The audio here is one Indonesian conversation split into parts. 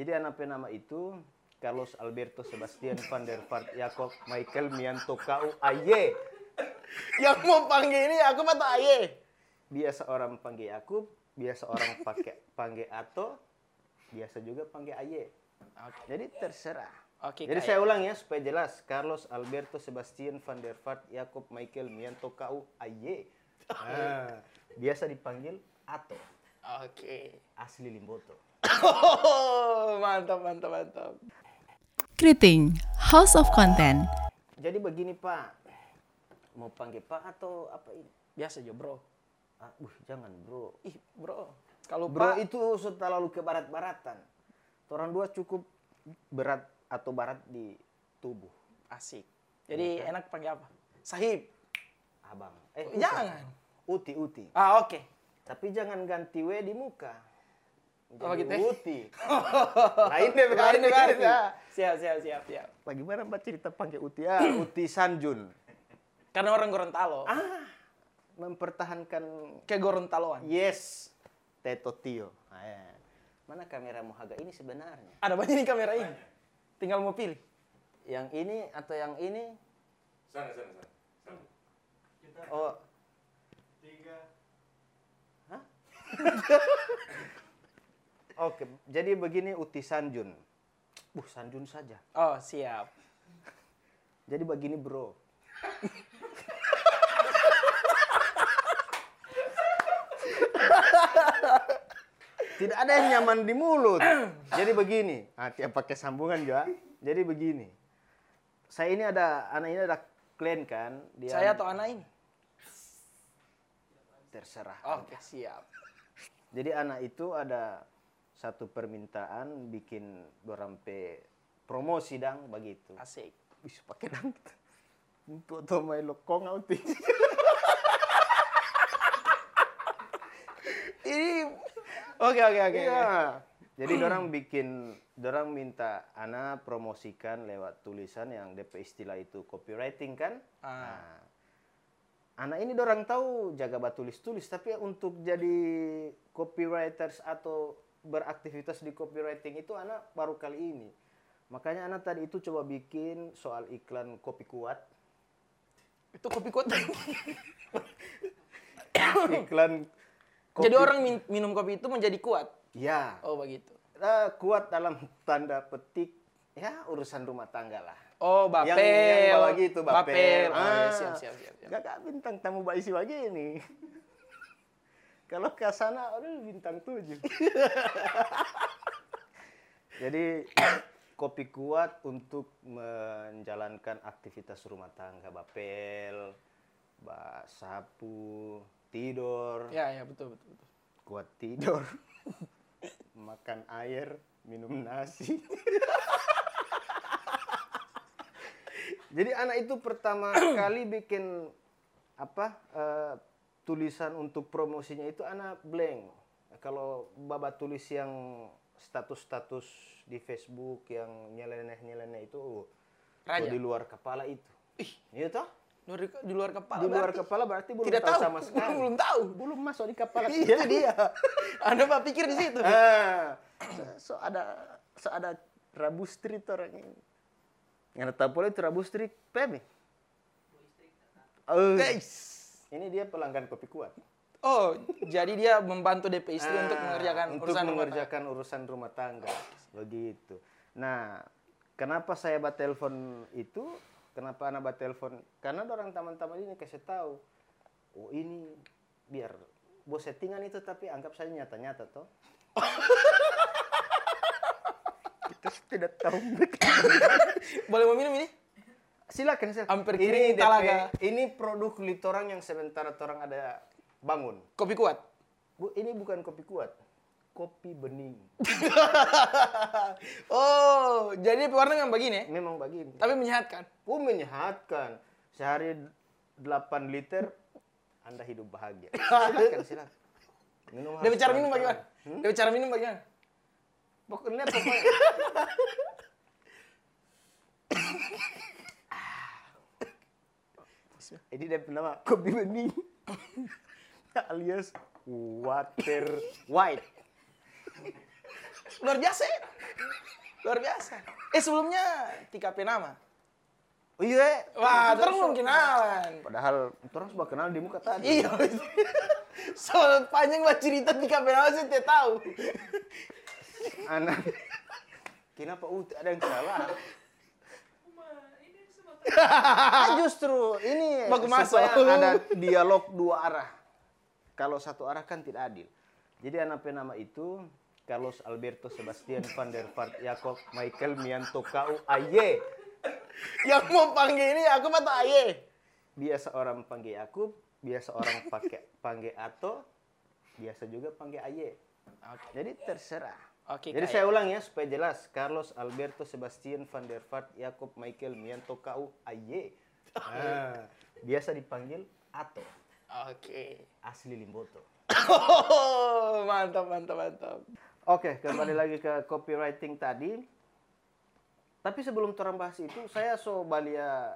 Jadi anak penama itu Carlos Alberto Sebastian van der Vaart Jacob Michael Mianto Kau Aye. Yang mau panggil ini aku atau Aye? Biasa orang panggil Yakub, biasa orang pakai panggil Ato, biasa juga panggil Aye. Oke. Jadi terserah. Oke, Jadi saya ulang ya supaya jelas. Carlos Alberto Sebastian van der Vaart Jacob Michael Mianto Kau Aye. Nah, biasa dipanggil Ato, Oke. asli Limboto. Oh, mantap, mantap, mantap. Kriting, House of Content. Jadi begini Pak, mau panggil Pak atau apa ini? Biasa aja, bro. Ah, uh, jangan bro. Ih, bro. Kalau Bro Pak, itu sudah terlalu ke barat-baratan. Orang dua cukup berat atau barat di tubuh. asik. Jadi enak panggil apa? Sahib. Abang. Eh, Oh, jangan. Uti, uti. Ah, oke. Tapi jangan ganti W di muka. Oh, Jadi gitu ya? Uti. Lain deh, Lain berarti. beda. Siap, siap, siap, siap. Bagaimana Mbak cerita panggil Uti? Ah, Uti Sanjun. Karena orang Gorontalo. Ah, mempertahankan Kayak Gorontaloan. yes, Teto Tio. Ah, ya. Mana kamera Mohaga ini sebenarnya? Ada banyak nih kamera ini. Tinggal mau pilih. Yang ini atau yang ini? Sana, sana, sana. sana. Oh, Tiga. oke. Jadi begini Uti Sanjun. Uh, Sanjun saja. Oh, siap. Jadi begini bro. Tidak ada yang nyaman di mulut. Jadi begini. Ah, tiap pakai sambungan juga. Jadi begini. Saya ini ada anak ini ada klien kan. Dia Saya atau anak ini? terserah. Oke, siap. Jadi anak itu ada satu permintaan bikin dorampe promosi dang begitu. Asik. bisa pakai dang untuk atau main lokong auti Ini Oke, oke, oke. iya jadi dorang bikin dorang minta ana promosikan lewat tulisan yang DP istilah itu copywriting kan Ah. nah, anak ini dorang tahu jaga batulis tulis tapi untuk jadi copywriters atau beraktivitas di copywriting itu anak baru kali ini makanya anak tadi itu coba bikin soal iklan kopi kuat Itu kopi kuat. iklan kopi. Jadi orang min- minum kopi itu menjadi kuat. ya Oh, begitu. eh, kuat dalam tanda petik ya urusan rumah tangga lah Oh, bapel. yang, yang bawa gitu bapel, Bapel. Oh, ya, Ah, siap, siap, siap. siap. nggak kak bintang tamu baisi begini kalau ke sana aduh bintang tujuh jadi kopi kuat untuk menjalankan aktivitas rumah tangga bapel ba sapu tidur Ya, ya, betul, betul, betul. kuat tidur, makan air, minum nasi. Jadi anak itu pertama kali bikin apa eh, tulisan untuk promosinya itu anak blank. Kalau baba tulis yang status-status di Facebook yang nyeleneh-nyeleneh itu oh, Raja. di luar kepala itu. Ih, iya toh? Di luar, di luar kepala. Di luar berarti. kepala berarti belum Tidak tahu, tahu. sama sekali. Belum tahu. Belum masuk di kepala Itu dia. Anda pak pikir di situ. Ah, so, so ada so ada rabustri itu orang ini. Yang tahu itu rabustri Pemi. Oh, Guys. Ini dia pelanggan kopi kuat. Oh, jadi dia membantu DP istri untuk Ah, mengerjakan untuk urusan rumah mengerjakan urusan rumah tangga. Begitu. Nah, kenapa saya bat telepon itu? Kenapa anak bat telepon? Karena orang teman-teman ini kasih tahu. Oh, ini biar bos settingan itu tapi anggap saja nyata-nyata toh. Kita tidak tahu. Boleh mau minum ini? Silakan, silakan. Hampir ini talaga. ini produk litorang yang sementara orang ada bangun. Kopi kuat. Bu, ini bukan kopi kuat. Kopi bening. oh, jadi warna yang begini. Memang begini. Tapi menyehatkan. Oh, menyehatkan. Sehari 8 liter, Anda hidup bahagia. Silakan, silakan. Minum Dia bicara minum bagaimana? Dia bicara minum bagaimana? Pokoknya, pokoknya. Ini dia nama kopi bening. alias water white. Luar biasa ya. Luar biasa. Eh sebelumnya Tika Penama. Oh iya. Wah, terus belum kenalan. Padahal orang sudah kenal di muka tadi. Iya. Soal panjang buat cerita Tika Penama sih tidak tahu. Anak. Kenapa uh ada yang salah? Ah, justru ini supaya ada dialog dua arah. Kalau satu arah kan tidak adil. Jadi anak penama itu Carlos Alberto Sebastian van der Vaart Jacob Michael Mianto Kau Aye. Yang mau panggil ini aku atau Aye? Biasa orang panggil Yakub, biasa orang pakai panggil Ato, biasa juga panggil Aye. Jadi terserah. Oke, Jadi saya ulang ya supaya jelas. Carlos Alberto Sebastian van der Vaart Jacob Michael Mianto Kau Aye. Nah, biasa dipanggil Ato, Oke. asli Limboto. Oh, mantap, mantap, mantap. Oke, kembali lagi ke copywriting tadi. Tapi sebelum bahas itu, saya so balia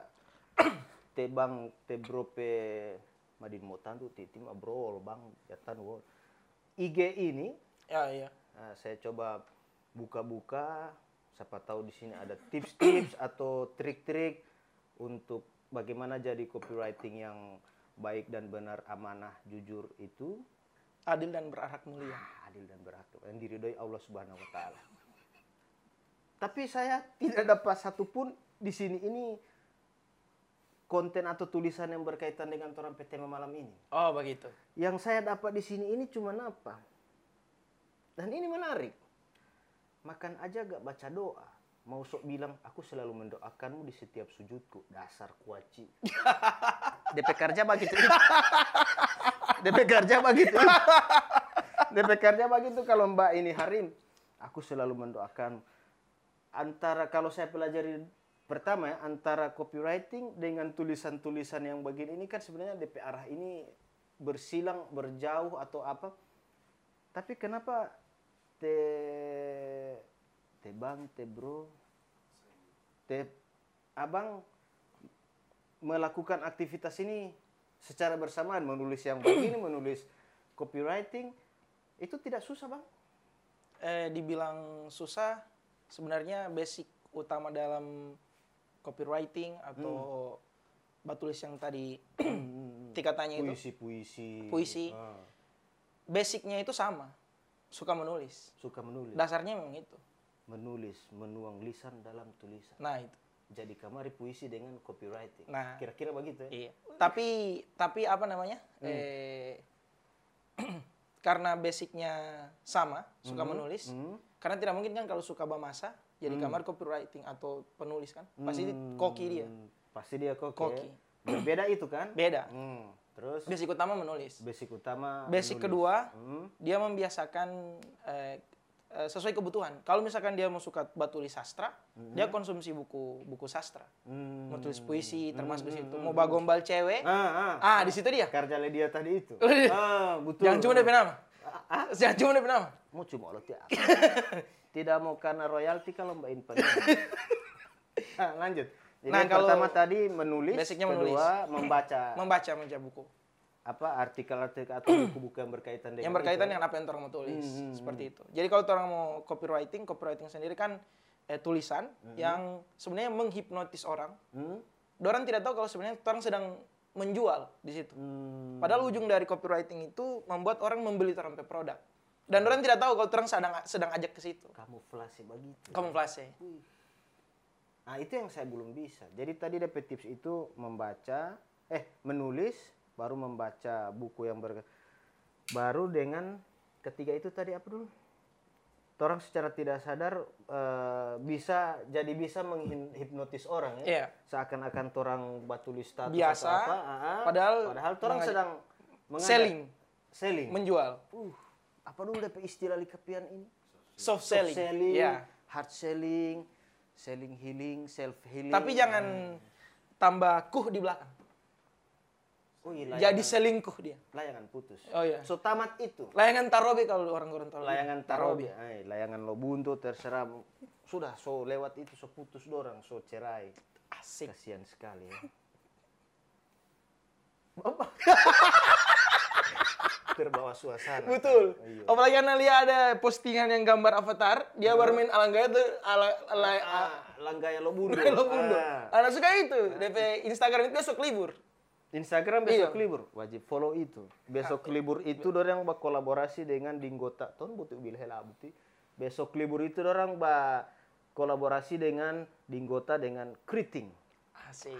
te bang te bro pe madin motan tu te tim bro bang jatan wo. IG ini Ya, iya. Nah, saya coba buka-buka, siapa tahu di sini ada tips-tips atau trik-trik untuk bagaimana jadi copywriting yang baik dan benar, amanah, jujur itu Adil dan berakhlak mulia. adil dan berakhlak yang diridhoi Allah Subhanahu wa taala. Tapi saya tidak dapat satupun di sini ini konten atau tulisan yang berkaitan dengan orang PT malam ini. Oh, begitu. Yang saya dapat di sini ini cuma apa? Dan ini menarik. Makan aja gak baca doa. Mau sok bilang, aku selalu mendoakanmu di setiap sujudku. Dasar kuaci. DP kerja begitu. DP kerja begitu. DP kerja begitu kalau mbak ini Harim. Aku selalu mendoakan. Antara kalau saya pelajari pertama ya, antara copywriting dengan tulisan-tulisan yang begini ini kan sebenarnya DP arah ini bersilang, berjauh atau apa. Tapi kenapa te te bang, te bro, te abang melakukan aktivitas ini secara bersamaan menulis yang begini, menulis copywriting itu tidak susah bang. Eh, dibilang susah, sebenarnya basic utama dalam copywriting atau batulis yang tadi Tika tanya itu, Puisi, puisi. Puisi. Ah, basicnya itu sama. Suka menulis. suka menulis. Dasarnya memang itu. Menulis, menuang lisan dalam tulisan. Nah, itu. Jadi kamari puisi dengan copywriting. Nah. Kira-kira begitu ya? Iya. Tapi tapi apa namanya? Eh karena basicnya sama, suka menulis. Hmm. Karena tidak mungkin kan kalau suka bahasa jadi kamar copywriting atau penulis kan. Pasti koki dia. Hmm, Pasti dia koki. Koki. Ya? Berbeda itu kan? Beda. Hmm. Terus Basic utama menulis. basic utama. Basic menulis. kedua, Hmm. dia membiasakan eh, eh, sesuai kebutuhan. Kalau misalkan dia mau suka batulis sastra, dia konsumsi buku buku sastra. Hmm. Mau tulis puisi termasuk di situ. Mau bagombal cewek, Ah, ah. ah di situ dia. Karja dia tadi itu. Oh, iya. ah, betul. Jangan cuma DP nama. Ah, Jangan cuma DP nama. Mau cuma lo tiap. Tidak mau karena royalti kalau Mbak Inpan. ah, lanjut. Jadi Nah, yang kalau pertama tadi menulis, basicnya kedua menulis. membaca Membaca membaca buku. apa artikel-artikel atau buku-buku yang berkaitan dengan Yang berkaitan itu. dengan apa yang orang mau tulis. Hmm, hmm, Seperti itu. Jadi kalau orang mau copywriting, copywriting sendiri kan eh, tulisan yang sebenarnya menghipnotis orang. Hmm? Orang tidak tahu kalau sebenarnya orang sedang menjual di situ. Hmm. Padahal ujung dari copywriting itu membuat orang membeli pe produk. Dan orang tidak tahu kalau orang sedang sedang ajak ke situ. kamuflase begitu. Kamuflase. Nah, itu yang saya belum bisa. Jadi tadi DP tips itu membaca, eh menulis, baru membaca buku yang ber baru dengan ketiga itu tadi apa dulu? Orang secara tidak sadar eh, bisa jadi bisa menghipnotis orang ya. Iya. Seakan-akan orang batulis status Biasa, atau apa, ah, ah. padahal padahal orang sedang Selling, selling. menjual, uh, apa dulu DP istilah likapian ini? soft Soft selling. selling, Iya. hard selling, selling healing, self healing. Tapi jangan tambah kuh di belakang. Oh iya, Jadi selingkuh dia. layangan putus. Oh iya. So tamat itu. Layangan tarobe kalau orang-orang tahu. Layangan tarobi, ay, layangan lo buntu terserah. Sudah so lewat itu so putus dorang, so cerai. Asik. Kasihan sekali ya. terbawa suasana. Betul. Iya. Apalagi Anda lihat ada postingan yang gambar avatar, dia baru main alanggaya tuh ala, ala, Ah, langgaya lobundo. Lobundo. Ah. Anak suka itu. DP Instagram itu besok libur. Instagram besok Iya. libur, wajib follow itu. Besok libur itu dorang berkolaborasi dengan Dinggota. Ton butuh bil hela buti. Besok libur itu dorang ba kolaborasi dengan Dinggota dengan Kriting. Asik.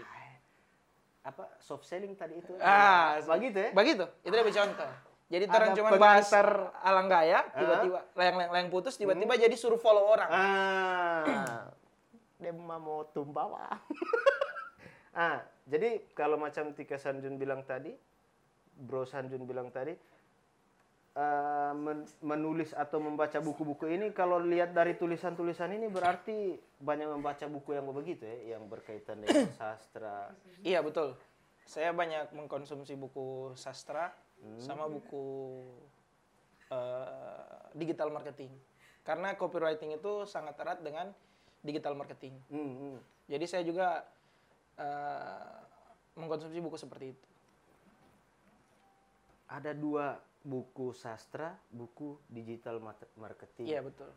Apa soft selling tadi itu? Ah, begitu ya? Begitu. Itu dia contoh. Jadi orang cuma bahas pengantar. alang gaya, tiba-tiba layang, layang, layang putus, tiba-tiba jadi suruh follow orang. Ah, dia mau tumbawa. ah, jadi kalau macam Tika Sanjun bilang tadi, Bro Sanjun bilang tadi, eh, men- menulis atau membaca buku-buku ini, kalau lihat dari tulisan-tulisan ini berarti banyak membaca buku yang begitu ya, yang berkaitan dengan sastra. Iya betul. Saya banyak mengkonsumsi buku sastra sama buku eh, digital marketing. Karena copywriting itu sangat erat dengan digital marketing. Hmm, hmm. Jadi saya juga eh, mengkonsumsi buku seperti itu. Ada dua buku sastra, buku digital marketing. Iya betul.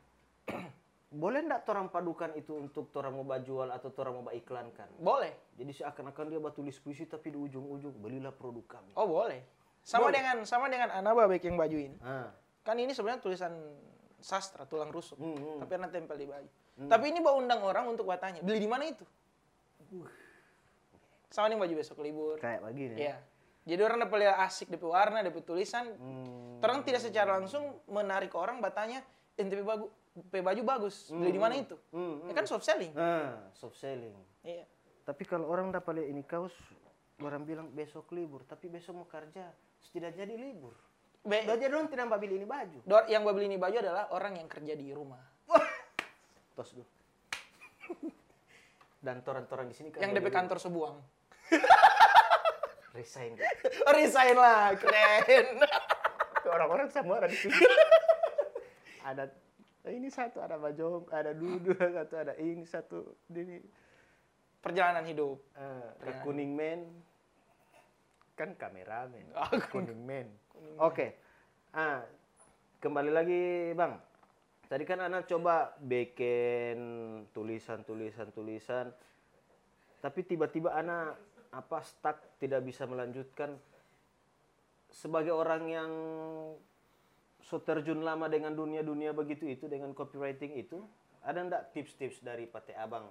Boleh ndak orang padukan itu untuk orang mau jual atau orang mau iklankan? Boleh. Jadi seakan-akan dia buat tulis puisi tapi di ujung-ujung belilah produk kami. Oh boleh. Sama Boleh. dengan sama dengan Anaba baik yang baju ini. Ah. Kan ini sebenarnya tulisan sastra tulang rusuk. Hmm, hmm. Tapi Anda tempel di baju. Tapi ini bawa undang orang untuk bertanya, beli di mana itu? Sama nih baju besok libur. Kayak begini. Iya. Jadi orang dapat lihat asik dapat warna, dapat tulisan. Hmm. Orang tidak secara langsung menarik orang bertanya, ente pe bagu, pe baju bagus, beli di mana itu? Hmm, Ya kan soft selling. Ah, soft selling. Iya. Tapi kalau orang dapat lihat ini kaos, orang bilang besok libur, tapi besok mau kerja, setidaknya di libur. Be- aja dong tidak ambil ini baju. Dor- yang gue beli ini baju adalah orang yang kerja di rumah. Tos dulu. Dan toran-toran di sini kan yang DP kantor sebuang. resign. Oh, resign lah, keren. Orang-orang semua ada di sini. ada ini satu ada bajong, ada dudu, satu ada ini satu ini Perjalanan hidup. Eh, ke Kuning Men kan kameramen. Ah, Kuning Men oke. Ah kembali lagi bang. Tadi kan anak coba bikin tulisan tulisan tulisan tapi tiba-tiba anak apa stuck tidak bisa melanjutkan. Sebagai orang yang so terjun lama dengan dunia-dunia begitu itu dengan copywriting itu ada ndak tips-tips dari Pate Abang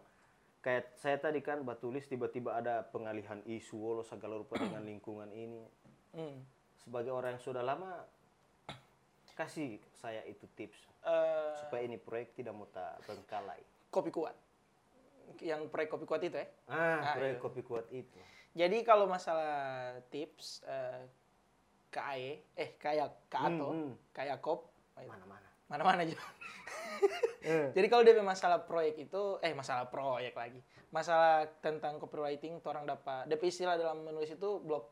kayak saya tadi kan batulis tiba-tiba ada pengalihan isu wolo segala rupa dengan lingkungan ini Hmm. sebagai orang yang sudah lama kasih saya itu tips Eh, supaya ini proyek tidak mau tak bengkalai kopi kuat. Yang proyek kopi kuat itu ya. ah, Ah, proyek kopi kuat itu Jadi kalau masalah tips eh KAE, eh kayak Kaato, Hmm, hmm. kayak Kop, mana-mana mana-mana aja. Eh. Jadi kalau DP masalah proyek itu, eh masalah proyek lagi, masalah tentang copywriting, orang dapat, DP istilah dalam menulis itu block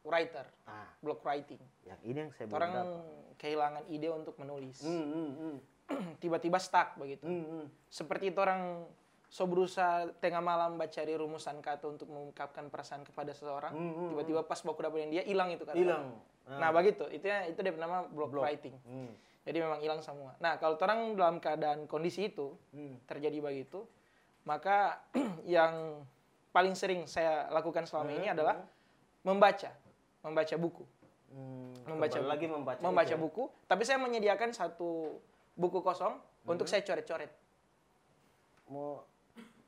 writer, ah block writing. yang ini yang saya Orang kehilangan ide untuk menulis, Hmm, hmm, hmm. tiba-tiba stuck begitu. Hmm, hmm. Seperti itu orang so berusaha tengah malam baca cari rumusan kata untuk mengungkapkan perasaan kepada seseorang, Hmm, hmm, tiba-tiba pas baku dapetin dia hilang itu kata. hilang Nah begitu, itu ya itu dia nama block, writing. Hmm, Jadi memang hilang semua. Nah kalau orang dalam keadaan kondisi itu hmm. terjadi begitu, maka yang paling sering saya lakukan selama ini adalah membaca, membaca buku, Hmm, membaca buku. lagi membaca membaca ya. buku. Tapi saya menyediakan satu buku kosong untuk saya coret-coret. mau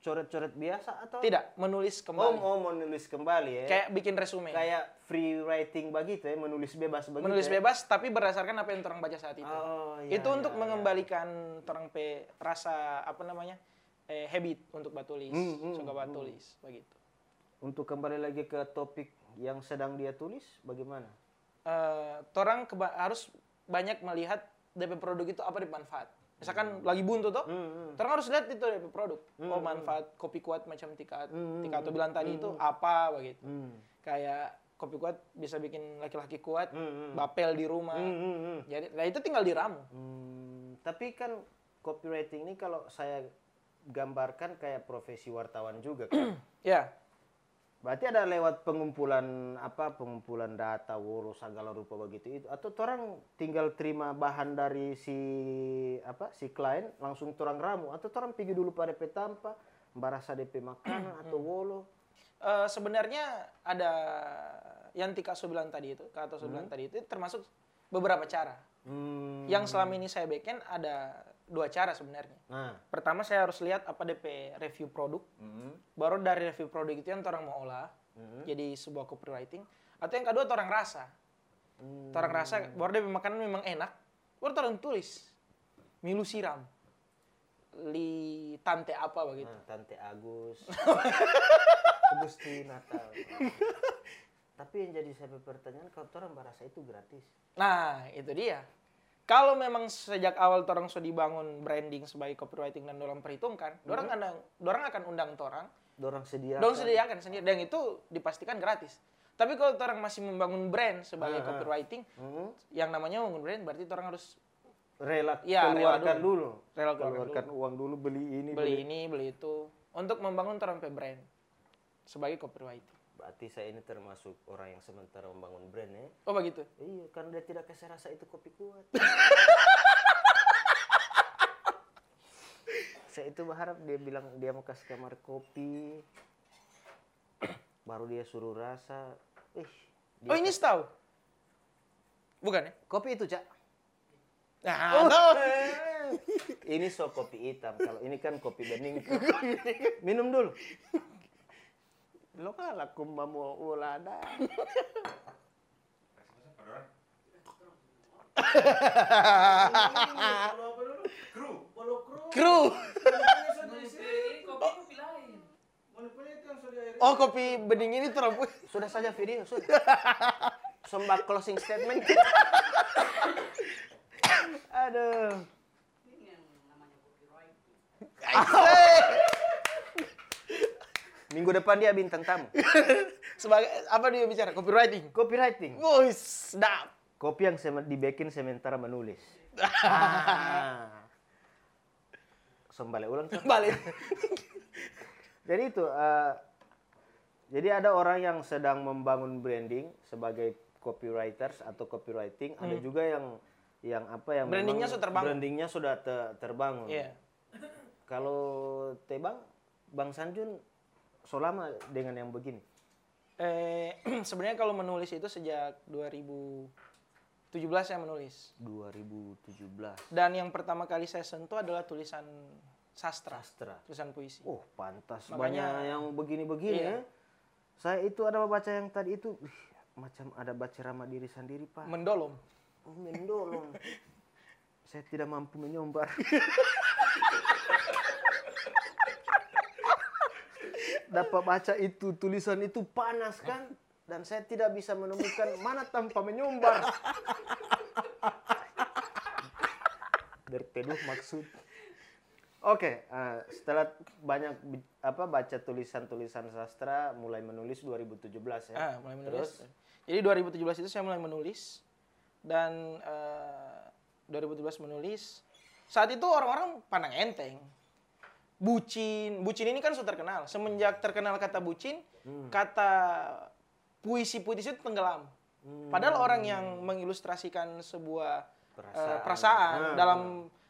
coret-coret biasa atau Tidak, menulis oh kembali. mau menulis kembali ya Kayak bikin resume. kayak free writing begitu ya menulis bebas begitu menulis ya? bebas tapi berdasarkan apa yang orang baca saat itu. oh, iya, itu untuk iya, mengembalikan orang pe rasa apa namanya? eh, habit untuk batulis, Hmm, hmm, suka batulis begitu. untuk kembali lagi ke topik yang sedang dia tulis bagaimana eh orang harus banyak melihat DP produk itu apa manfaat. Misalkan lagi buntu tuh, Hmm, orang harus lihat itu DP produk. Oh manfaat kopi kuat macam tika Hmm, tika atau bilang tadi itu apa begitu. hmm. Kayak kopi kuat bisa bikin laki-laki kuat, Hmm, hmm. bapel di rumah. Hmm, hmm, hmm. Jadi, nah itu tinggal diramu. Hmm, tapi kan copywriting ini kalau saya gambarkan kayak profesi wartawan juga kan Ya, Berarti ada lewat pengumpulan apa pengumpulan data wolo segala rupa begitu. Itu atau orang tinggal terima bahan dari si apa si klien langsung torang ramu. Atau orang pergi dulu pada petampa barasa DP makanan atau wolo. Eh, sebenarnya ada yang Tika bilang tadi itu, So bilang tadi itu termasuk beberapa cara. hmm. Yang selama ini saya backend ada dua cara sebenarnya. nah Pertama saya harus lihat apa DP review produk. Baru dari review produk itu yang orang mau olah jadi sebuah copywriting. Atau yang kedua orang rasa. Orang rasa baru DP makanan memang enak. Baru orang tulis. Milu siram. Li tante apa begitu. Nah, Tante Agus. Agusti Natal. Tapi yang jadi saya pertanyaan kalau orang barasa itu gratis. Nah, itu dia. Kalau memang sejak awal orang sudah dibangun branding sebagai copywriting dan orang perhitungkan, orang akan orang akan undang orang, Dorang sedia. dong sediakan sendiri dan itu dipastikan gratis. Tapi kalau orang masih membangun brand sebagai ah. copywriting, Hmm. yang namanya membangun brand berarti orang harus Rela rela keluarkan dulu. dulu. Rela keluarkan keluarkan uang dulu beli ini beli ini, beli itu untuk membangun orang brand sebagai copywriting. Berarti saya ini termasuk orang yang sementara membangun brand ya. Oh begitu. Iya, karena dia tidak kasih rasa itu kopi kuat. saya itu berharap dia bilang dia mau kasih kamar kopi, baru dia suruh rasa. Ih, dia- Oh ini setahu? Bukan ya? kopi itu cak. Nah, Ini so kopi hitam. Kalau ini kan kopi bening. Minum dulu. Lo kan aku mau ulada. Kru, kopi kopi. Oh kopi bening ini rambut. Sudah saja video, sudah. Sombak closing statement. Aduh. Ini yang namanya copywriting. Minggu depan dia bintang tamu. Sebagai apa dia bicara? Copywriting. Copywriting. Wih, sedap. Kopi yang dibikin sementara menulis. ah. Sembalik ulang. Balik. Jadi itu, eh, jadi ada orang yang sedang membangun branding sebagai copywriters atau copywriting. Ada juga yang yang apa yang Hmm. Brandingnya sudah terbangun. Brandingnya sudah te- terbangun. Iya. Kalau Tebang, Bang Sanjun, selama dengan yang begini. Eh, sebenarnya kalau menulis itu sejak 2017 saya menulis. 2017. Dan yang pertama kali saya sentuh adalah tulisan sastra, Sastra. tulisan puisi. Oh, pantas Makanya- banyak yang begini-begini Iya. ya. Saya itu ada baca yang tadi itu ih, macam ada baca ramah diri sendiri, Pak. Mendolom. Oh, mendolong. Saya tidak mampu menyombar. Dapat baca itu tulisan itu panas kan? Dan saya tidak bisa menemukan mana tanpa menyombar. Berteduh maksud. Oke, eh, setelah banyak apa baca tulisan-tulisan sastra, mulai menulis 2017 ya. Ah, mulai menulis. Terus? Jadi 2017 itu saya mulai menulis dan eh, 2017 menulis. Saat itu orang-orang pandang enteng. Bucin, bucin ini kan sudah terkenal. Semenjak terkenal kata bucin, Hmm. kata puisi-puisi itu tenggelam. Padahal orang yang mengilustrasikan sebuah eh, Perasaan. perasaan Ah. dalam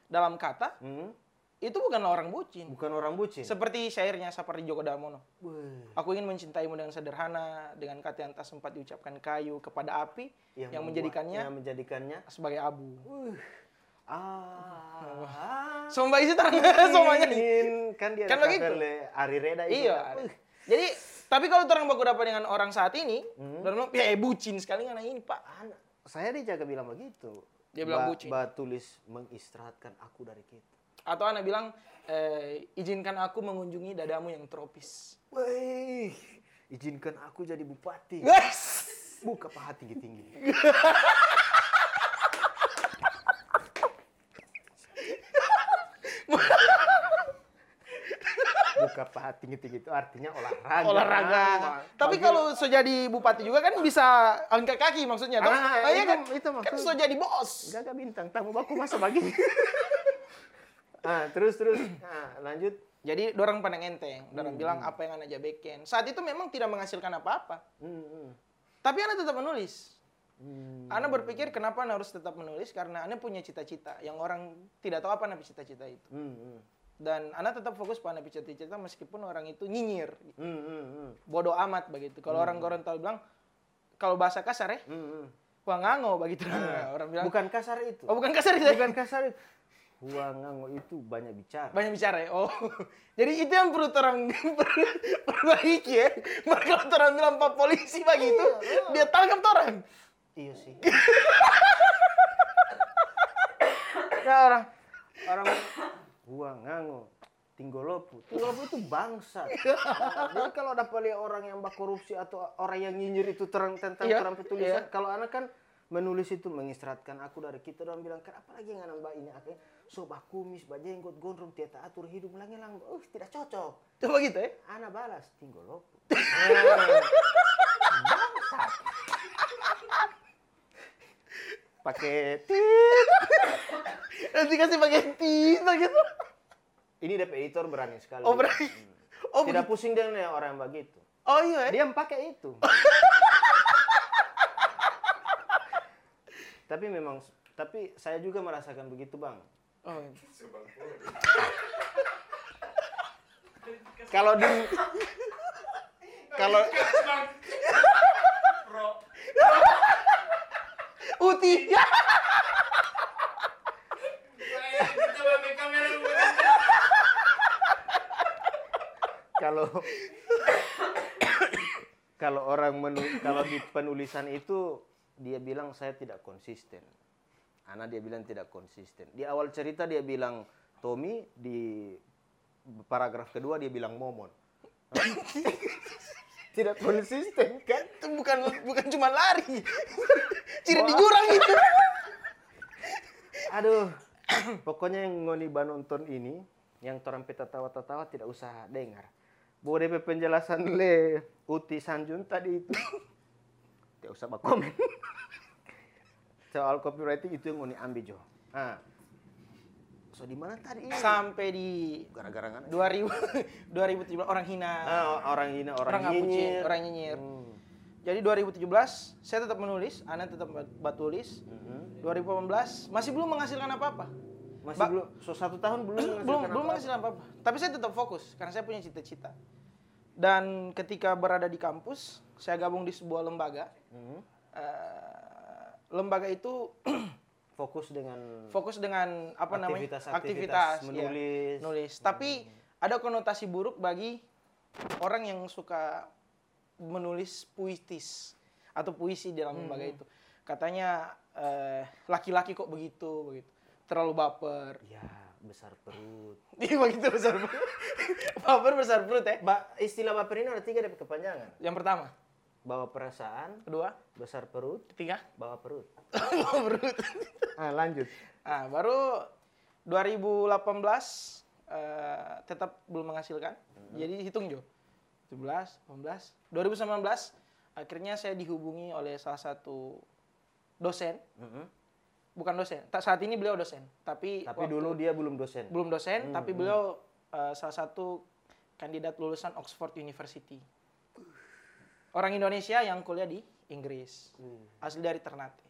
dalam kata Hmm, itu bukanlah orang bucin. bukan orang bucin. Seperti syairnya Sapardi Djoko Damono. Wih. Aku ingin mencintaimu dengan sederhana, dengan kata yang tak sempat diucapkan kayu kepada api yang, membuat- menjadikannya yang menjadikannya sebagai abu. Ah Somba isi terang semuanya. ingin kan dia Kan ada begitu. Ari Reda itu Iya. kan. Wih, Jadi, tapi kalau orang baku dapat dengan orang saat ini, Hmm. bilang, ya eh, bucin sekali anak ini pak. anak saya dijaga bilang begitu Dia bilang Ba- bucin. ba tulis mengistirahatkan aku dari kita Atau anak bilang, eh, izinkan aku mengunjungi dadamu yang tropis. Wih, izinkan aku jadi bupati Guys, buka paha tinggi buka paha tinggi tinggi itu artinya olahraga olahraga. Tapi kalau so jadi bupati juga kan bisa angkat kaki maksudnya, toh? Ah, Oh, iya itu- kan? itu Kan maksud. so jadi bos. Gagal bintang tamu baku masa bagi. Ah, terus terus. Nah, lanjut. Jadi dorang pandang enteng, dorang bilang apa yang anak bikin. Saat itu memang tidak menghasilkan apa-apa. Hmm, hmm. Tapi anak tetap menulis. Hmm. Anak berpikir kenapa anak harus tetap menulis karena anak punya cita-cita yang orang tidak tahu apa anak cita-cita itu. Hmm, hmm. Dan anak tetap fokus pada cita-cita meskipun orang itu nyinyir. Hmm, hmm, hmm. Bodoh amat begitu. Kalau orang Gorontalo bilang kalau bahasa kasar ya, Hmm, hmm. wah ngango begitu. orang bilang. Bukan kasar itu. Oh bukan kasar ya? Bukan kasar itu. Huangango itu banyak bicara. Banyak bicara ya. Oh. Jadi itu yang perlu orang per- perbaiki ya. Maka kalau orang bilang pak polisi begitu, dia tangkap orang. Iya sih. ya orang orang Huangango. Tinggolopu. Tinggolopu itu bangsa. Jadi kalau ada lihat orang yang korupsi atau orang yang nyinyir itu terang tentang Iya, terang petulisan, iya. kalau anak kan menulis itu mengistirahatkan aku dari kita dan bilang kenapa lagi yang anak mbak ini aku so bak kumis bak jenggot gondrong tiada atur hidup lagi lang oh tidak cocok Coba gitu ya. anak balas tinggolopu pakai tit Nanti kasih pakai tinta gitu. ini DP editor berani sekali Oh berarti. Oh, tidak begitu. pusing dengan orang yang begitu oh iya ya. dia yang pakai itu tapi memang tapi saya juga merasakan begitu bang Oh, iya. kalau di kalau Pro. Uti. Saya kita pakai kamera buat kalau kalau orang menu, kalau di penulisan itu dia bilang saya tidak konsisten. Anak dia bilang tidak konsisten. Di awal cerita dia bilang Tommy, di paragraf kedua dia bilang Momon. Tidak konsisten kan? Itu bukan bukan cuma lari. Ciri di jurang itu. Aduh, pokoknya yang ngoni ba nonton ini, yang orang peta tawa-tawa tidak usah dengar. DP penjelasan le Uti Sanjun tadi itu, tidak usah bak komen. Soal copywriting itu yang ngoni ambil jo. Ah, so di mana tadi? Sampai di Gara-gara ngana. 2000 2017 orang hina. Ah, orang ini orang, Orang ngapucin, nyinyir. orang nyinyir. Hmm. Jadi 2017 saya tetap menulis, Ana tetap bat- batulis. Mhm. 2018 masih belum menghasilkan apa-apa. Masih Ba- belum, so satu tahun belum belum menghasilkan belum apa-apa. menghasilkan apa-apa. Tapi saya tetap fokus karena saya punya cita-cita. Dan ketika berada di kampus, saya gabung di sebuah lembaga. Mhm. Eh, lembaga itu Fokus dengan fokus dengan apa namanya Aktivitas-aktivitas ya, menulis. nulis. Tapi ada konotasi buruk bagi orang yang suka menulis puitis atau puisi dalam lembaga itu. Katanya eh, laki-laki kok begitu begitu. Terlalu baper. ya besar perut. Iya begitu besar perut. baper besar perut ya. Ba, istilah baper ini ada tiga dari kepanjangan. Yang pertama, Bawa perasaan, kedua, besar perut, ketiga, bawa perut. bawa perut. Ah, lanjut. Nah, baru 2018 eh, tetap belum menghasilkan. Jadi hitung Jo. 17, 18, 2019 akhirnya saya dihubungi oleh salah satu dosen, Mhm. bukan dosen. Tak saat ini beliau dosen, tapi Tapi waktu- dulu dia belum dosen. belum dosen, tapi beliau eh, salah satu kandidat lulusan Oxford University. Orang Indonesia yang kuliah di Inggris, Hmm. asli dari Ternate.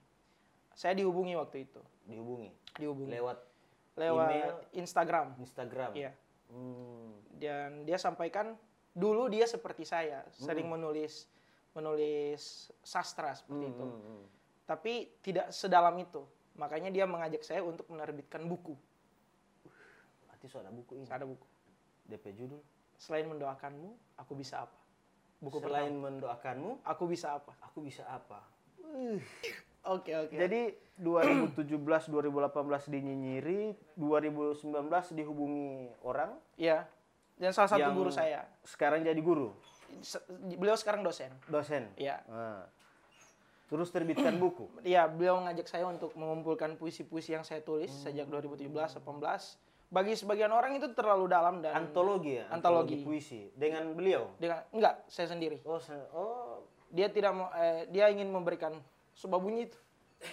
Saya dihubungi waktu itu, Dihubungi dihubungi lewat lewat email. Instagram. Instagram. Iya. Hmm. Dan dia sampaikan dulu dia seperti saya, sering menulis menulis sastra seperti itu. Hmm, hmm. Tapi tidak sedalam itu. Makanya dia mengajak saya untuk menerbitkan buku. Berarti so ada buku ini. Ada buku. DP judul. Selain mendoakanmu, aku bisa apa? Buku Selain pertama. mendoakanmu, Aku bisa apa? aku bisa apa? Oke, oke. Jadi 2017 2018 dinyinyiri, 2019 dihubungi orang, ya. Dan salah satu Yang- guru saya. sekarang jadi guru, Se- Beliau sekarang dosen. dosen. Iya. Ah. Terus terbitkan buku. Iya, beliau ngajak saya untuk mengumpulkan puisi-puisi yang saya tulis Hmm. sejak 2017 18. Bagi sebagian orang itu terlalu dalam dan Antologi ya, Antologi. puisi dengan beliau. dengan enggak, saya sendiri. Oh, se- oh, Dia tidak mau eh, dia ingin memberikan sebuah bunyi itu.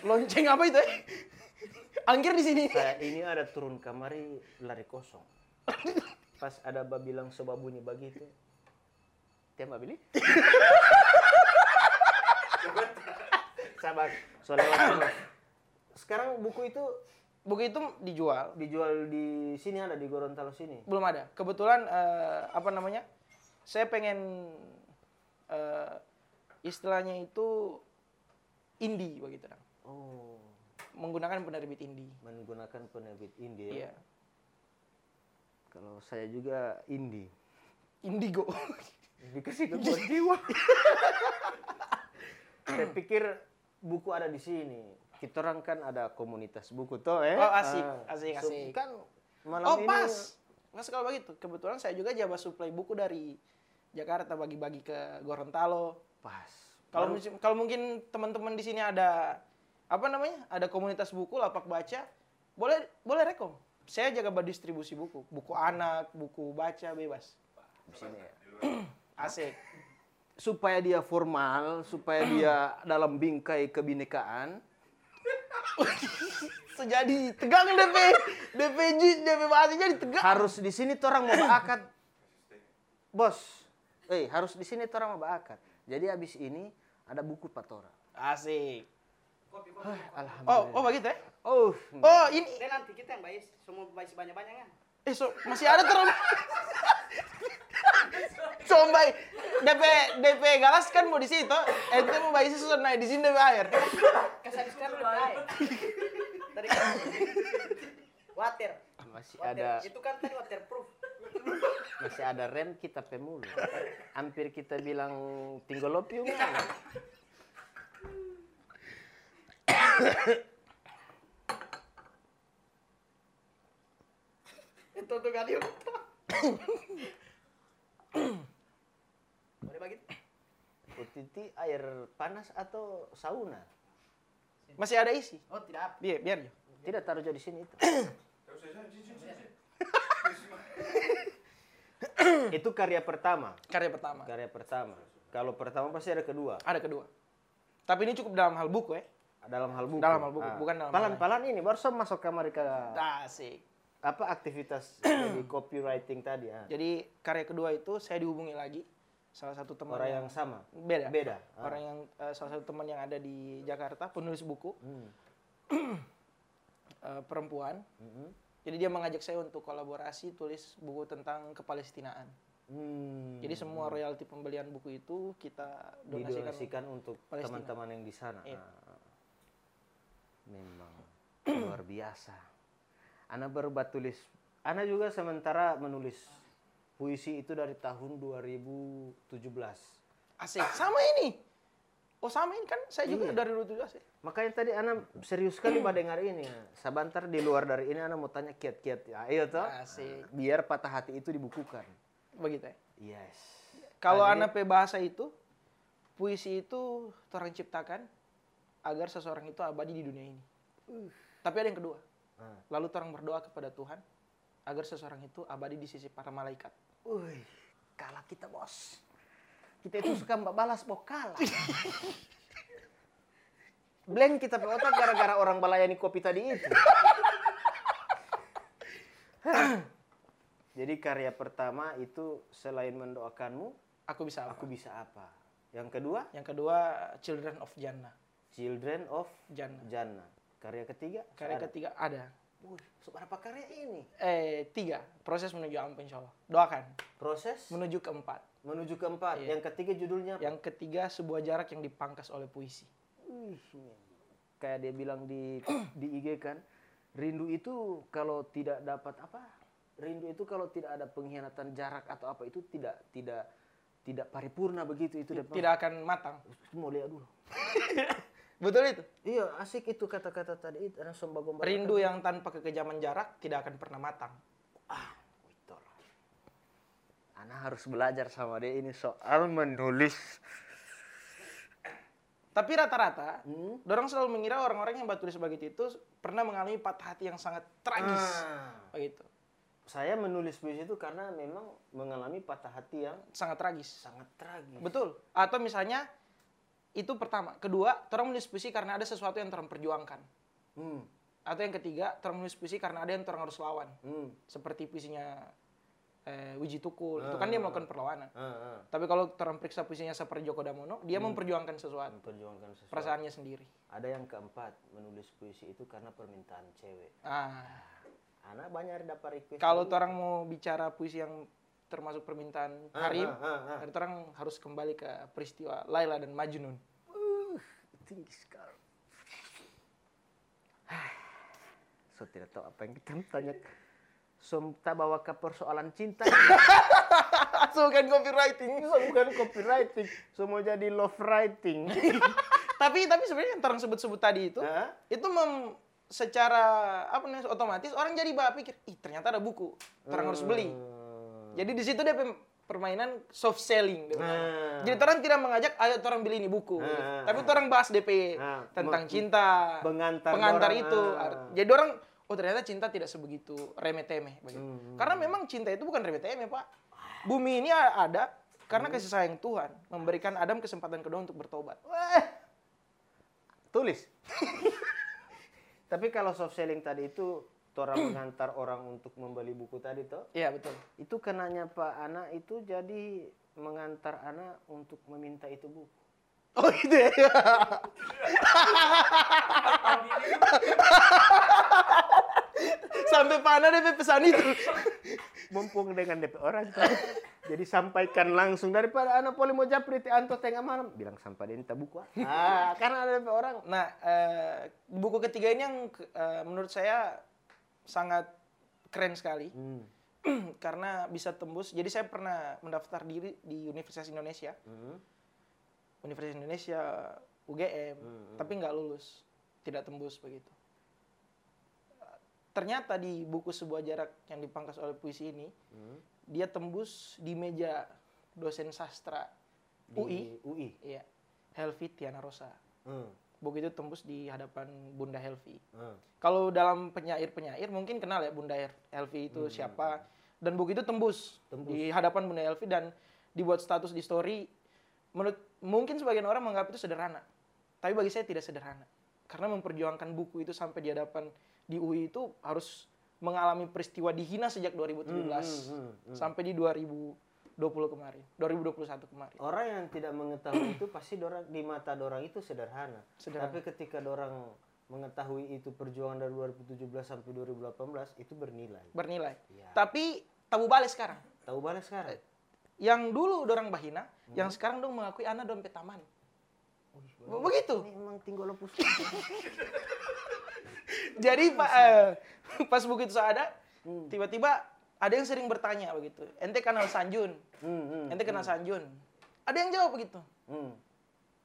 Lonceng apa itu? eh? Angkir di sini. Kayak ini ada turun kamari lari kosong. Pas ada ba bilang soba bunyi begitu. Tiap mbak beli? Sabar, soalnya waktu Sekarang buku itu Buku itu dijual. dijual di sini ada di Gorontalo sini. Belum ada. Kebetulan eh, apa namanya? Saya pengen eh, istilahnya itu indie begitu Dang. Oh, Menggunakan penerbit indie. menggunakan penerbit indie. Iya. ya. Kalau saya juga indie. Indigo. Dikasih gangguan jiwa. saya pikir buku ada di sini. Kita orang kan ada komunitas buku toh eh. Oh, asik, Ah, asik, so- asik. Kan malam oh ini pas. Nggak sekali begitu. Kebetulan saya juga jabat supply buku dari Jakarta bagi-bagi ke Gorontalo. pas. Kalau kalau mungkin teman-teman di sini ada apa namanya? Ada komunitas buku, lapak baca, boleh boleh rekom. Saya jaga distribusi buku, buku anak, buku baca bebas. di sini ya. Asik. supaya dia formal, supaya dia dalam bingkai kebinekaan, Sejadi tegang DP DP Ji- DP bahasa jadi tegang. harus di sini tuh orang mau bakat. Bos, eh harus di sini tuh orang mau bakat. Jadi abis ini ada buku patora. Asik. Alhamdulillah. Oh, oh begitu ya? Oh, Oh, ini nanti kita yang bayar semua bayar sebanyak-banyaknya. eh so, masih ada terus. Coba DP DP galas kan mau di situ, ente mau bayar sesuatu naik di sini DP air. Sekarang udah bayar. Tadi kan water. masih Water. ada Itu kan tadi waterproof. masih ada rem kita pemulu. Hampir kita bilang tinggolopium. Itu tuh kali. Boleh bagi? Putiti air panas atau sauna? Masih ada isi. Oh tidak. Biar biar Jo. Tidak taruh di sini itu. itu karya pertama. Karya pertama. Karya pertama. Kalau pertama pasti ada kedua. Ada kedua. Tapi ini cukup dalam hal buku ya. Dalam hal buku. Dalam hal buku, bukan dalam Palan-palan ini baru masuk kamar ke Asik. Apa aktivitas di copywriting tadi. ah. Jadi karya kedua itu saya dihubungi lagi salah satu teman Orang yang sama. beda. Beda. Ah. Orang yang eh, salah satu teman yang ada di Jakarta, penulis buku Hmm. eh, perempuan. Mhm. Jadi dia mengajak saya untuk kolaborasi tulis buku tentang kepalestinaan. Hmm. Jadi semua royalti pembelian buku itu kita donasikan. untuk teman-teman yang di sana. Iya. Ah. Memang luar biasa. Ana baru tulis. Ana juga sementara menulis puisi itu dari tahun 2017. Asik. Sama ini. Oh sama ini kan saya juga Iya. dari dulu juga sih. Makanya tadi Ana serius sekali pada dengar ini. Sebentar di luar dari ini Ana mau tanya kiat-kiat. Ya, ayo toh. Asik. Biar patah hati itu dibukukan. Begitu ya. Yes. Kalau anak pe bahasa itu, puisi itu orang ciptakan agar seseorang itu abadi di dunia ini. Tapi ada yang kedua. Ah. Lalu orang berdoa kepada Tuhan agar seseorang itu abadi di sisi para malaikat. Wih, kalah kita bos. Kita itu suka mbak balas mau kalah. Blank kita pe otak gara-gara orang balayani kopi tadi itu. Jadi karya pertama itu selain mendoakanmu, Aku bisa apa? aku bisa apa? Yang kedua, Yang kedua, Children of Jannah. Children of Jannah. Jannah. Karya ketiga, Karya ada. ketiga ada. Wih, seberapa karya ini? Eh, tiga. Proses menuju ampun insya Allah. Doakan. Proses Menuju keempat. menuju keempat. Iya. Yang ketiga judulnya apa? Yang ketiga, sebuah jarak yang dipangkas oleh puisi. Wih, kayak dia bilang di di IG kan, rindu itu kalau tidak dapat apa? Rindu itu kalau tidak ada pengkhianatan jarak atau apa itu tidak tidak tidak paripurna begitu itu. Tidak akan matang. Mau lihat dulu. Betul itu. Iya, asik itu kata-kata tadi itu langsung bagom Rindu yang tanpa kekejaman jarak tidak akan pernah matang. ah, Witor. Ana harus belajar sama dia ini soal menulis. Tapi rata-rata, Hmm? dorong selalu mengira orang-orang yang batulis begitu itu pernah mengalami patah hati yang sangat tragis. Ah. Begitu. Saya menulis puisi itu karena memang mengalami patah hati yang Sangat tragis. sangat tragis. Betul. Atau misalnya Itu pertama. Kedua, orang menulis puisi karena ada sesuatu yang orang perjuangkan. Hmm. Atau yang ketiga, orang menulis puisi karena ada yang orang harus lawan. Hmm. Seperti puisinya eh, Wiji Tukul. Itu kan dia melakukan perlawanan. Ah, ah. Tapi kalau orang periksa puisinya seperti Joko Damono, dia memperjuangkan sesuatu. Memperjuangkan sesuatu. Perasaannya sendiri. Ada yang keempat, menulis puisi itu karena permintaan cewek. Ah, Anak banyak dapat request. kalau orang mau bicara puisi yang termasuk permintaan Ah, Karim, ah, ah, ah. berarti orang harus kembali ke peristiwa Laila dan Majnun. tinggi sekali. So tidak tahu apa yang kita tanya. So kita bawa ke persoalan cinta. so kan copywriting. so bukan copywriting. So mau jadi love writing. tapi tapi sebenarnya yang orang sebut-sebut tadi itu, Hah? itu mem, secara apa namanya otomatis orang jadi bah pikir, ih ternyata ada buku, orang harus beli. Hmm. Jadi di situ dia permainan soft selling. dia bilang. Ah. Jadi orang tidak mengajak, ayo orang beli ini buku. Ah, Tapi ah, orang bahas DP Ah, tentang cinta, pengantar pengantar orang, itu. ah. Jadi orang, oh ternyata cinta tidak sebegitu remeh-temeh. begitu. Hmm. Karena memang cinta itu bukan remeh-temeh pak. Bumi ini ada karena Hmm. kasih sayang Tuhan memberikan Adam kesempatan kedua untuk bertobat. Wah. Tulis. Tapi kalau soft selling tadi itu orang mengantar orang untuk membeli buku tadi toh, Iya betul. itu kenanya Pak Ana itu jadi mengantar Ana untuk meminta itu buku. Oh gitu ya. Sampai pana DP pesan itu. Mumpung dengan DP orang toh. Jadi sampaikan langsung daripada Ana poli mau japri anto tengah malam bilang sampai minta buku. ah. Ah, karena ada DP orang. Nah, eh, buku ketiga ini yang eh, menurut saya sangat keren sekali Hmm. karena bisa tembus. Jadi saya pernah mendaftar diri di Universitas Indonesia, Hmm. Universitas Indonesia UGM, Hmm, tapi nggak lulus, tidak tembus begitu. Ternyata di buku sebuah jarak yang dipangkas oleh puisi ini, Hmm. dia tembus di meja dosen sastra Di UI, UI. iya, Helvi Tiana Rosa. Hmm. Buku itu tembus di hadapan Bunda Helvi. Hmm. Kalau dalam penyair-penyair mungkin kenal ya Bunda Helvi itu siapa. Dan buku itu tembus, Tembus. di hadapan Bunda Helvi dan dibuat status di story. Menurut mungkin sebagian orang menganggap itu sederhana. Tapi bagi saya tidak sederhana. Karena memperjuangkan buku itu sampai di hadapan di UI itu harus mengalami peristiwa dihina sejak 2017 Hmm, hmm, hmm. sampai di 2020 kemarin, 2021 kemarin. Orang yang tidak mengetahui itu pasti dorang, di mata dorang itu sederhana. Sederhana. Tapi ketika dorang mengetahui itu perjuangan dari 2017 sampai 2018 itu bernilai. Bernilai. Iya. Tapi tabu balik sekarang. Tahu balik sekarang? yang dulu dorang bahina, yang sekarang dong mengakui anak dompet taman. Begitu. Ini emang tinggal lepus. Jadi pak eh, pas buku itu ada, tiba-tiba ada yang sering bertanya begitu. Ente kenal Sanjun, hmm, hmm, ente kenal Sanjun. Ada yang jawab begitu. hmm.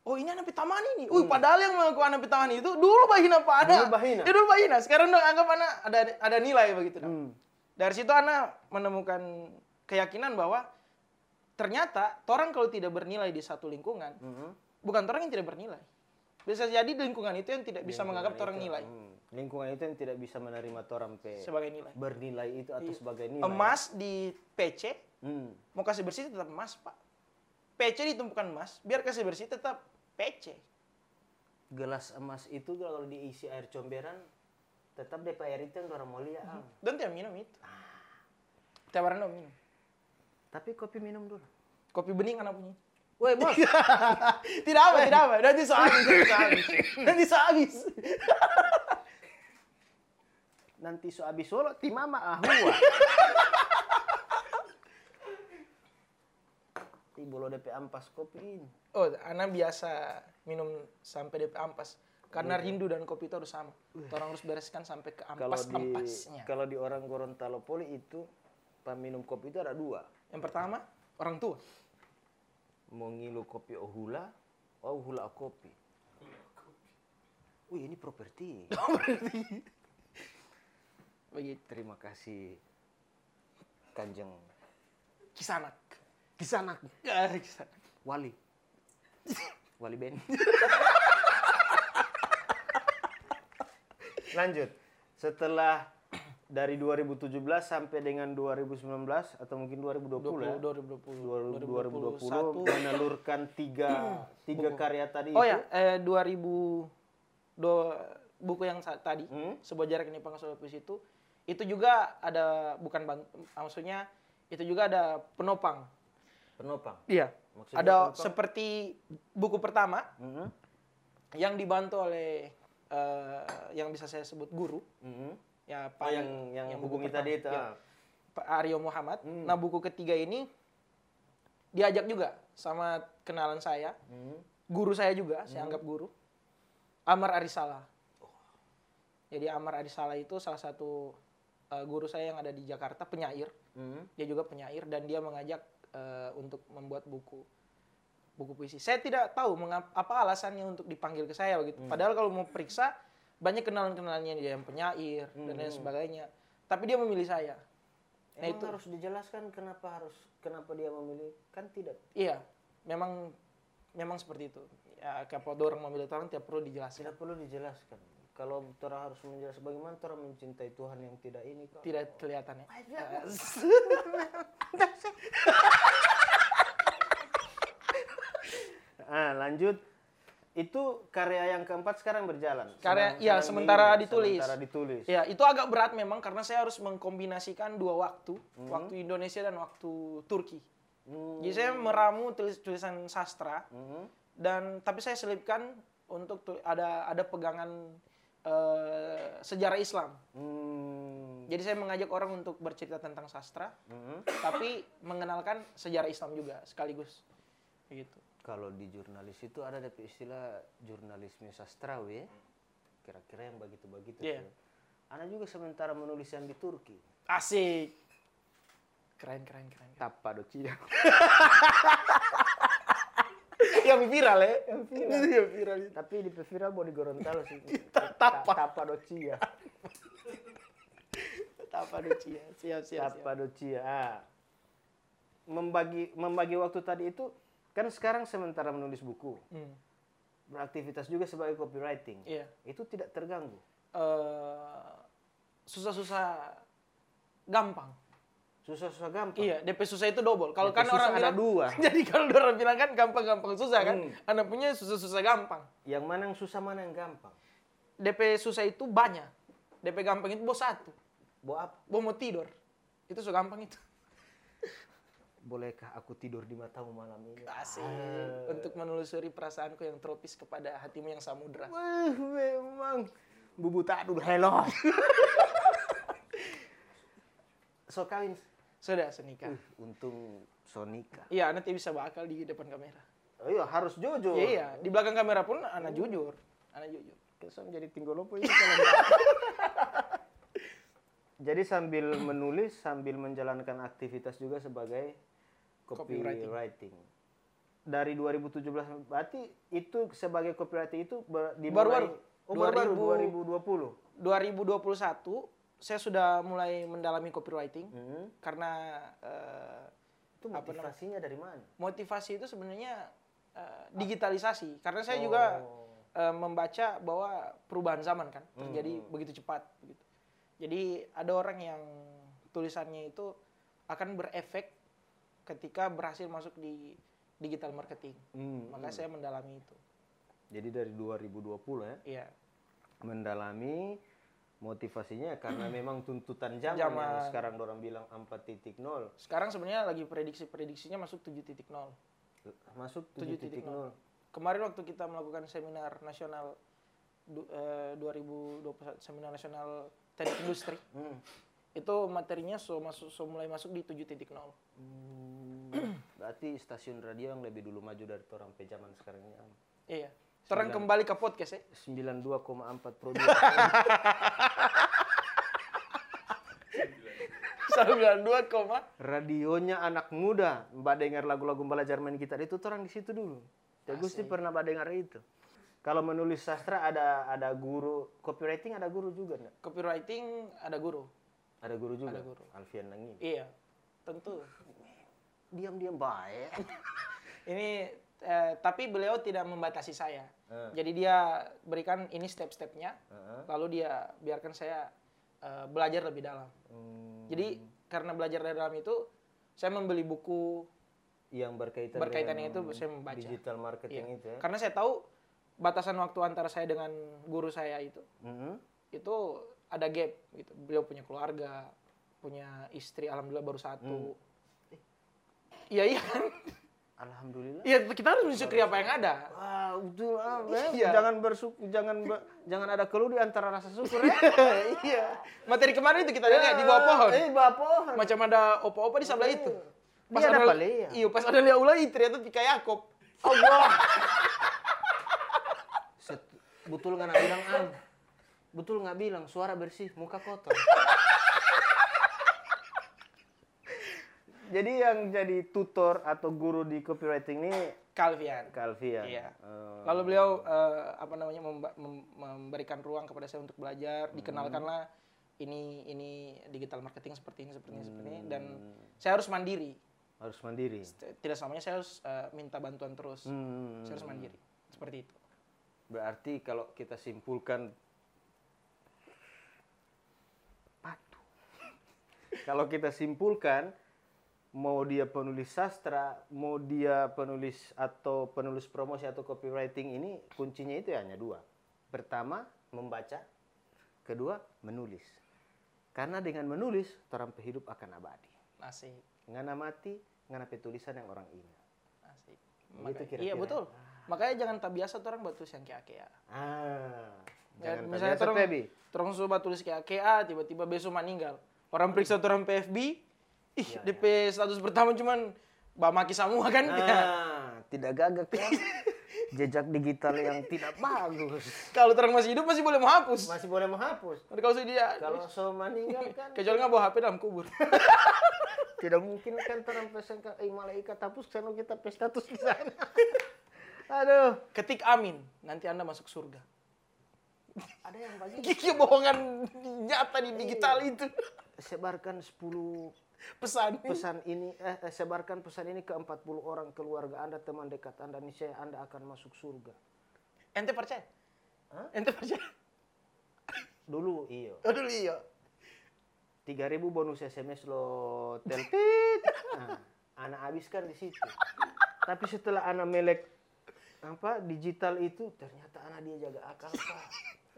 Oh ini anak taman ini. Uy, padahal yang mengaku anak taman itu dulu bahina pak ada. Dulu bahina. Ya, dulu bahina. Sekarang dong anggap anak ada ada nilai begitu. Hmm. Dari situ anak menemukan keyakinan bahwa ternyata orang kalau tidak bernilai di satu lingkungan, Hmm. bukan orang yang tidak bernilai. Bisa jadi lingkungan itu yang tidak bisa menganggap orang nilai Hmm. Lingkungan itu yang tidak bisa menerima orang pe sebagai nilai. bernilai itu atau sebagai nilai. Emas di PC, Hmm. mau kasih bersih tetap emas, Pak. PC ditumpukan emas, biar kasih bersih tetap PC. Gelas emas itu kalau diisi air comberan tetap DPR itu yang orang mulia. ah. Dan tiap minum itu. Tawaran dong minum. Tapi kopi minum dulu. Kopi bening anak punya. Woi bos, tidak apa, tidak apa. Nanti so habis, nanti so habis. Nanti so habis. Nanti so abis solo ti mama ahua. Ti bolo DP ampas kopi ini. Oh, anak biasa minum sampai DP ampas. Karena rindu dan kopi itu harus sama. Orang harus bereskan sampai ke Kalau di ampas-ampasnya. kalau di orang Gorontalo Poli itu peminum kopi itu ada dua. Yang pertama, orang tua. Mau ngilu kopi ohula, oh hula kopi. Wih ini properti. Begitu. Terima kasih Kanjeng Kisanak. Kisanak Kisanak. Wali. Wali Ben. Lanjut. Setelah dari 2017 sampai dengan 2019 atau mungkin 2020 ya. 2020 2020 2021 menelurkan tiga tiga karya tadi Oh itu. ya, eh, 2000 do, buku yang tadi Hmm? sebuah jarak ini pangkas itu itu juga ada bukan bang, maksudnya itu juga ada penopang. Penopang. Iya. Maksudnya Ada penopang? seperti buku pertama Mhm. yang dibantu oleh eh, yang bisa saya sebut guru Mhm. ya Oh, yang yang, buku hubungi tadi itu. Ah. Pak Aryo Muhammad. Hmm. Nah, buku ketiga ini diajak juga sama kenalan saya, Mhm. guru saya juga, saya anggap guru. Amar Arisala. Jadi Amar Arisala itu salah satu uh, guru saya yang ada di Jakarta, penyair. Mhm. Dia juga penyair dan dia mengajak uh, untuk membuat buku buku puisi. Saya tidak tahu mengapa apa alasannya untuk dipanggil ke saya begitu. Padahal kalau mau periksa banyak kenalan-kenalannya dia yang penyair dan lain sebagainya. Tapi dia memilih saya. Nah, Emang itu harus dijelaskan kenapa harus kenapa dia memilih kan tidak. Iya, memang memang seperti itu. Ya, kalau orang memilih orang tidak perlu dijelaskan. Tidak perlu dijelaskan. Kalau orang harus menjelaskan bagaimana orang mencintai Tuhan yang tidak ini kok. Tidak kelihatan ya. Ah, lanjut. Itu karya yang keempat sekarang berjalan. Karya- iya, sedang sementara ini, ditulis. Sementara ditulis. Ya, itu agak berat memang karena saya harus mengkombinasikan dua waktu, Hmm. waktu Indonesia dan waktu Turki. Hmm. Jadi saya meramu tulis tulisan sastra Mhm. dan tapi saya selipkan untuk tu- ada ada pegangan eh, sejarah Islam. Hmm. Jadi saya mengajak orang untuk bercerita tentang sastra, Mhm. tapi mengenalkan sejarah Islam juga sekaligus. Begitu. Kalau di jurnalis itu ada istilah jurnalisme sastrawi, ya. kira-kira yang begitu-begitu. Tuh. Ana juga sementara menulis yang di Turki. Asik. Keren, keren, keren. Tapa docia. yang viral ya. Yang viral. yang viral. Tapi di viral mau di Gorontalo sih. Tapa. Tapa docia. Tapa Docia. Siap, siap, siap. Tapa docia. Ah. Membagi membagi waktu tadi itu kan sekarang sementara menulis buku, Hmm. beraktivitas juga sebagai copywriting. Iya. Itu tidak terganggu. Eh, susah-susah gampang. Susah-susah gampang. Iya, DP susah itu double. Kalau kan orang ada bilang dua. Jadi kalau orang bilang kan gampang-gampang susah kan. Hmm. Anak punya susah-susah gampang. Yang mana yang susah mana yang gampang? DP susah itu banyak. DP gampang itu bos satu. Bawa apa? Bos mau tidur. Itu so gampang itu. Bolehkah aku tidur di matamu malam ini? Asik. Untuk menelusuri perasaanku yang tropis kepada hatimu yang samudra. Wah, memang bubu tak dulu hello. so kawin. Sudah senikah. Uh, untung Sonika. Iya, nanti bisa bakal di depan kamera. Oh iya, harus jujur. Iya, iya. Di belakang kamera pun anak jujur. Anak jujur. Kesan jadi tinggolopo ini kalau Jadi sambil menulis, sambil menjalankan aktivitas juga sebagai Copywriting. copywriting. Dari 2017 berarti itu sebagai copywriting itu ber- Baru-baru. Oh, baru-baru 2020. 2021 saya sudah mulai mendalami copywriting Hmm. karena eh, Itu Apa motivasinya dari mana? motivasi itu sebenarnya eh, digitalisasi karena saya juga Eh, membaca bahwa perubahan zaman kan Hmm. terjadi begitu cepat begitu. Jadi ada orang yang tulisannya itu akan berefek ketika berhasil masuk di digital marketing. Hmm, Maka saya mendalami itu. Jadi dari 2020 ya, Iya. mendalami motivasinya karena memang tuntutan zaman, Zaman. yang sekarang orang bilang 4.0 Sekarang sebenarnya lagi prediksi-prediksinya masuk 7.0. masuk 7.0. 7.0. Kemarin waktu kita melakukan seminar nasional du, eh, 2021 seminar nasional teknik industri Hmm. itu materinya so masuk so mulai masuk di 7.0. Hmm, Berarti stasiun radio yang lebih dulu maju dari orang pe zaman sekarang ini. Iya. Terang kembali ke podcast ya. 92,4 Pro 2. 92, koma. Radionya anak muda. Mbak dengar lagu-lagu belajar main gitar itu orang di situ dulu. Ya Gusti pernah dengar itu. Kalau menulis sastra ada ada guru copywriting ada guru juga enggak? copywriting ada guru. Ada guru juga. Ada guru. Alfian Nangin. Iya. Tentu. Diam-diam baik. Ini eh, tapi beliau tidak membatasi saya. Eh. Jadi dia berikan ini step-stepnya. Heeh. Lalu dia biarkan saya eh, belajar lebih dalam. Hmm, Jadi karena belajar dari dalam itu saya membeli buku yang berkaitan berkaitannya dengan itu saya membaca. digital marketing Iya. itu ya. Karena saya tahu batasan waktu antara saya dengan guru saya itu Mhm. itu ada gap gitu. Beliau punya keluarga, punya istri, alhamdulillah baru satu. Iya iya kan? Alhamdulillah. Iya kita harus mensyukuri apa yang ada. Wah, betul. Iya. Jangan bersyukur, jangan be- jangan ada keluh di antara rasa syukur ya. iya. Materi kemarin itu kita lihat di bawah pohon. Eh, bawah pohon. Macam ada opa-opa di sebelah itu. Dia ada ada Palea. Iya, pas ada Lia Ulai ternyata Tika Yakob. Allah. Set- betul nggak nak bilang am? Betul nggak bilang suara bersih, muka kotor. jadi yang jadi tutor atau guru di copywriting ini Calvian. Calvian. Iya. Eh, Lalu beliau eh, apa namanya memba- mem- memberikan ruang kepada saya untuk belajar, Hmm. dikenalkanlah ini ini digital marketing seperti ini seperti ini seperti ini dan Hmm. saya harus mandiri. Harus mandiri. Tidak selamanya saya harus eh, minta bantuan terus. Hmm. Saya harus mandiri. Seperti itu. Berarti kalau kita simpulkan patu. kalau kita simpulkan mau dia penulis sastra, mau dia penulis atau penulis promosi atau copywriting ini kuncinya itu hanya dua. Pertama, membaca. Kedua, menulis. Karena dengan menulis, orang hidup akan abadi. Asik. Ngana mati, ngana petulisan yang orang ingat. Asik. Maka- kira-kira. iya betul. Makanya jangan tak biasa orang buat tulis yang kayak kayak. Ah, Ya, jangan misalnya terbiasa, terang, Febi. terang coba tulis kayak KA, tiba-tiba besok meninggal. Orang periksa orang PFB, ih Iya, DP status pertama cuman Mbak Maki semua kan. Ya. Ah, tidak gagak ya. Jejak digital yang tidak bagus. Kalau terang masih hidup masih boleh menghapus. Masih boleh menghapus. Kalau sudah dia, Kalau so meninggal kan kecuali nggak bawa HP dalam kubur. tidak mungkin kan terang pesan ke eh, malaikat hapus karena kita status di sana. Aduh, Ketik amin, nanti anda masuk surga. ada yang bagi Gigi bohongan nyata di digital itu. sebarkan 10 Pesan. pesan ini eh eh, sebarkan pesan ini ke 40 orang keluarga Anda, teman dekat Anda, niscaya Anda akan masuk surga. Ente percaya? Hah? Ente percaya? Dulu iya. Aduh iya. 3000 bonus SMS lo telpit. Nah, anak habiskan di situ. Tapi setelah anak melek apa digital itu ternyata anak dia jaga akal Pak.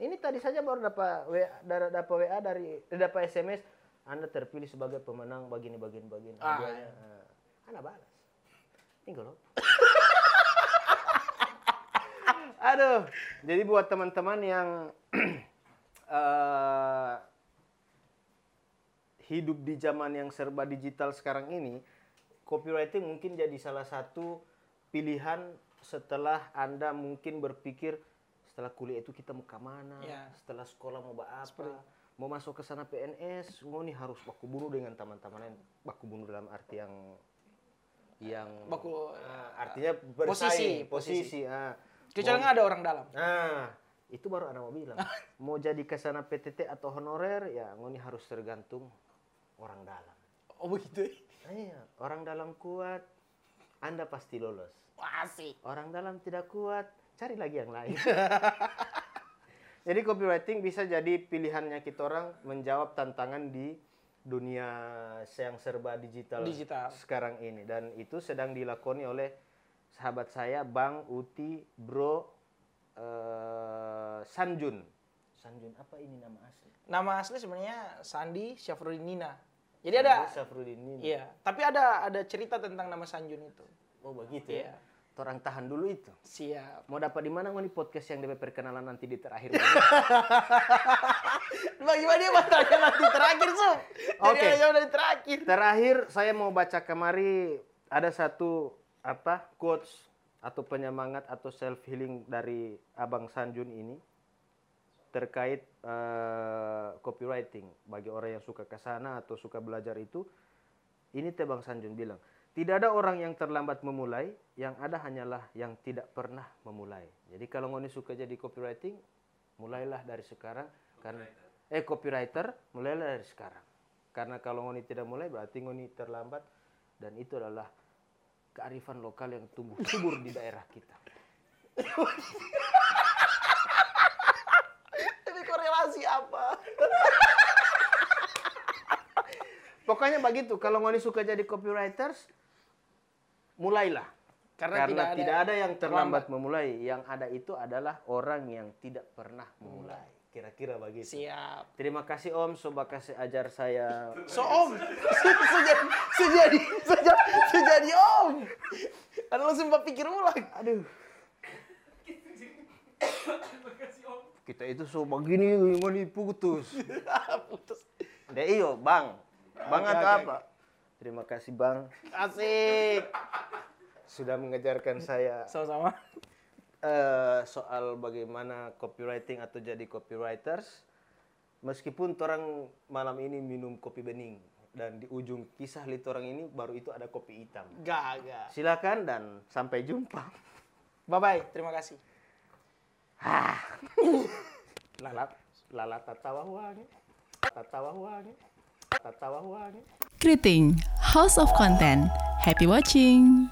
Ini tadi saja baru dapat WA dari dapat WA dari eh, dapat SMS Anda terpilih sebagai pemenang begini begini begini. Ah, ah. Anak balas. Tinggal lo. Aduh, jadi buat teman-teman yang eh, hidup di zaman yang serba digital sekarang ini, copywriting mungkin jadi salah satu pilihan setelah Anda mungkin berpikir setelah kuliah itu kita mau ke mana, Ya. setelah sekolah mau apa, mau masuk ke sana PNS, mau nih harus baku bunuh dengan teman-teman lain, baku bunuh dalam arti yang yang Baku, ah, artinya posisi, bersaing, posisi, ah. Kecuali nggak ada orang dalam. Nah, itu baru anak mau bilang. mau jadi ke sana PTT atau honorer, ya ngoni harus tergantung orang dalam. Oh begitu. Iya, orang dalam kuat, Anda pasti lolos. Asik. Orang dalam tidak kuat, cari lagi yang lain. jadi copywriting bisa jadi pilihannya kita orang menjawab tantangan di dunia yang serba digital, Digital. sekarang ini dan itu sedang dilakoni oleh sahabat saya Bang Uti Bro eh, Sanjun. Sanjun apa ini nama asli? Nama asli sebenarnya Sandi Syafrudinina. Jadi ada Syafruddin ini. Iya, tapi ada ada cerita tentang nama Sanjun itu. Oh begitu ya. Iya. Orang tahan dulu itu. Siap. Mau dapat di mana ngoni podcast yang DP perkenalan nanti di terakhir. Bagaimana dia bertanya nanti terakhir, Sob? Oke. jauh dari terakhir. terakhir saya mau baca kemari ada satu apa quotes atau penyemangat atau self healing dari Abang Sanjun ini terkait eh, copywriting. Bagi orang yang suka ke sana atau suka belajar itu ini teh Bang Sanjun bilang tidak ada orang yang terlambat memulai yang ada hanyalah yang tidak pernah memulai. Jadi kalau ngoni suka jadi copywriting mulailah dari sekarang. Karena eh copywriter mulailah dari sekarang. Karena kalau ngoni tidak mulai berarti ngoni terlambat dan itu adalah kearifan lokal yang tumbuh subur di daerah kita Tapi korelasi apa? Pokoknya begitu. Kalau ngoni suka jadi copywriters, mulailah. Karena Karena, tidak tidak, ada ada yang terlambat memulai. Yang ada itu adalah orang yang tidak pernah memulai. Kira-kira begitu. Siap. Terima kasih Om, coba kasih ajar saya. So om, sejadi, sejadi, sejadi, sejadi om. Kan langsung pikir ulang. Aduh. Kita itu so begini ngoni putus. Putus. Deh iyo, Bang. Bang atau oke, apa? Terima kasih Bang Asik. sudah mengajarkan saya Sama-sama. eh, soal bagaimana copywriting atau jadi copywriters. Meskipun orang malam ini minum kopi bening dan di ujung kisah litorang ini baru itu ada kopi hitam. Gagal. Silakan dan sampai jumpa. Bye bye. Terima kasih. Lalat, lalat tatawa huangi, tatawa huangi, tatawa huangi. Kriting House of Content. Happy watching!